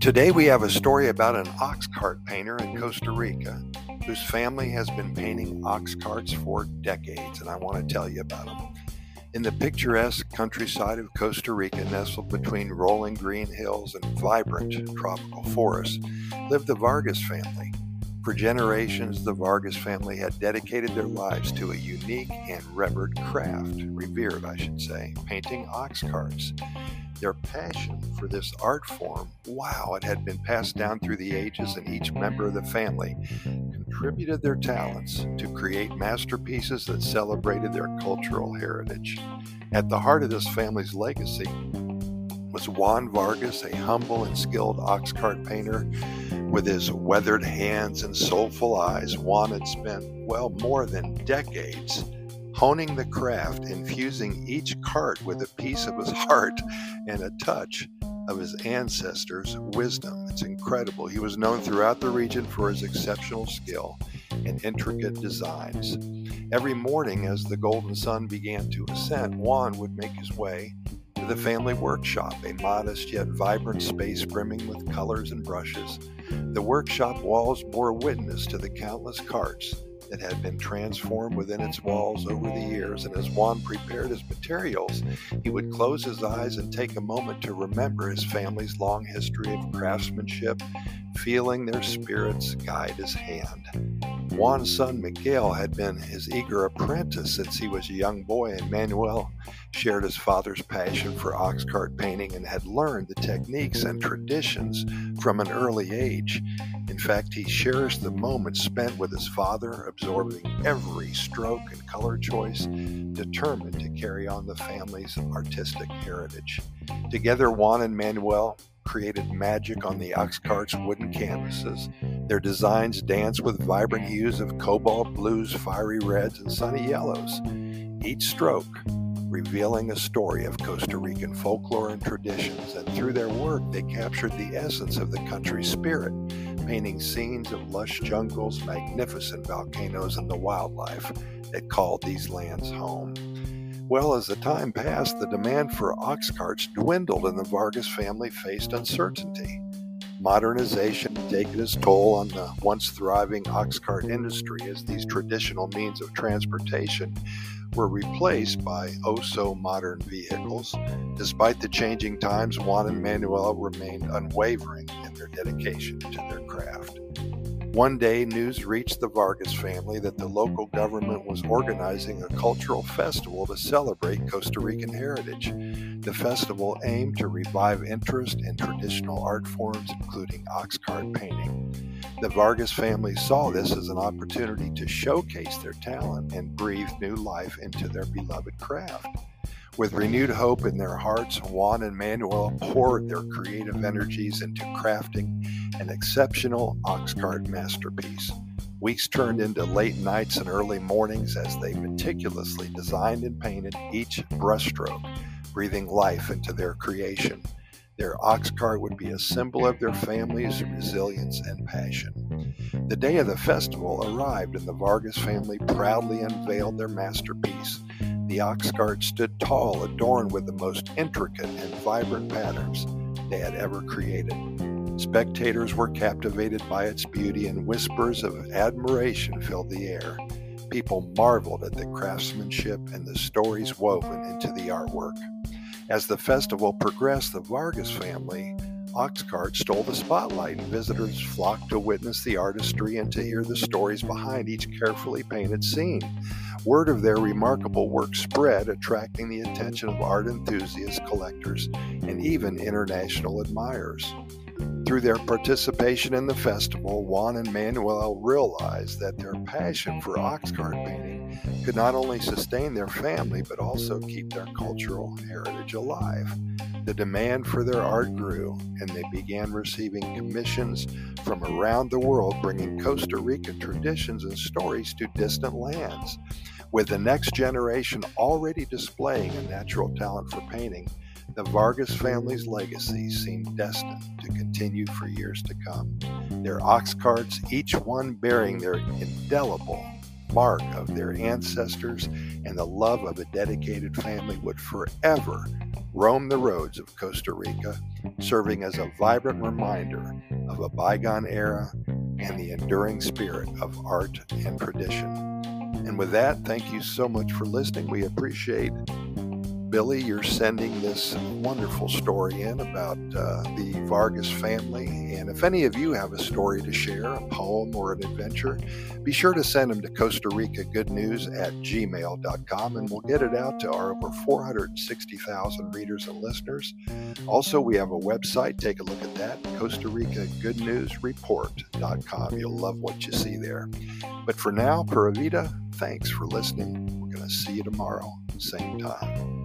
Today we have a story about an ox cart painter in Costa Rica whose family has been painting ox carts for decades, and I want to tell you about them. In the picturesque countryside of Costa Rica, nestled between rolling green hills and vibrant tropical forests, lived the Vargas family. For generations, the Vargas family had dedicated their lives to a unique and revered craft, revered, I should say, painting ox carts. Their passion for this art form, wow, it had been passed down through the ages, and each member of the family contributed their talents to create masterpieces that celebrated their cultural heritage. At the heart of this family's legacy was Juan Vargas, a humble and skilled ox cart painter. With his weathered hands and soulful eyes, Juan had spent, well, more than decades honing the craft, infusing each cart with a piece of his heart and a touch of his ancestors' wisdom. It's incredible. He was known throughout the region for his exceptional skill and intricate designs. Every morning, as the golden sun began to ascend, Juan would make his way to the family workshop, a modest yet vibrant space brimming with colors and brushes. The workshop walls bore witness to the countless carts that had been transformed within its walls over the years. And as Juan prepared his materials, he would close his eyes and take a moment to remember his family's long history of craftsmanship, feeling their spirits guide his hand. Juan's son Miguel had been his eager apprentice since he was a young boy, and Manuel shared his father's passion for ox cart painting and had learned the techniques and traditions from an early age. In fact, he cherished the moments spent with his father, absorbing every stroke and color choice, determined to carry on the family's artistic heritage. Together, Juan and Manuel created magic on the ox cart's wooden canvases. Their designs dance with vibrant hues of cobalt blues, fiery reds, and sunny yellows. Each stroke revealing a story of Costa Rican folklore and traditions, and through their work, they captured the essence of the country's spirit, painting scenes of lush jungles, magnificent volcanoes, and the wildlife that called these lands home. Well, as the time passed, the demand for ox carts dwindled and the Vargas family faced uncertainty. Modernization taken its toll on the once thriving ox cart industry as these traditional means of transportation were replaced by oh so modern vehicles. Despite the changing times, Juan and Manuel remained unwavering in their dedication to their craft. One day, news reached the Vargas family that the local government was organizing a cultural festival to celebrate Costa Rican heritage. The festival aimed to revive interest in traditional art forms, including ox cart painting. The Vargas family saw this as an opportunity to showcase their talent and breathe new life into their beloved craft. With renewed hope in their hearts, Juan and Manuel poured their creative energies into crafting an exceptional ox cart masterpiece. Weeks turned into late nights and early mornings as they meticulously designed and painted each brushstroke, breathing life into their creation. Their ox cart would be a symbol of their family's resilience and passion. The day of the festival arrived, and the Vargas family proudly unveiled their masterpiece. The ox cart stood tall, adorned with the most intricate and vibrant patterns they had ever created. Spectators were captivated by its beauty, and whispers of admiration filled the air. People marveled at the craftsmanship and the stories woven into the artwork. As the festival progressed, the Vargas family ox cart stole the spotlight, and visitors flocked to witness the artistry and to hear the stories behind each carefully painted scene. Word of their remarkable work spread, attracting the attention of art enthusiasts, collectors, and even international admirers. Through their participation in the festival, Juan and Manuel realized that their passion for ox cart painting could not only sustain their family but also keep their cultural heritage alive. The demand for their art grew, and they began receiving commissions from around the world, bringing Costa Rican traditions and stories to distant lands. With the next generation already displaying a natural talent for painting, the Vargas family's legacy seemed destined to continue for years to come. Their ox carts, each one bearing their indelible mark of their ancestors and the love of a dedicated family, would forever roam the roads of Costa Rica, serving as a vibrant reminder of a bygone era and the enduring spirit of art and tradition. And with that, thank you so much for listening. We appreciate Billy, you're sending this wonderful story in about uh, the Vargas family. And if any of you have a story to share, a poem or an adventure, be sure to send them to Costa Rica Good News at gmail.com and we'll get it out to our over 460,000 readers and listeners. Also, we have a website. Take a look at that, Costa Rica Good News Report.com. You'll love what you see there. But for now, Pura Vida, thanks for listening. We're going to see you tomorrow, same time.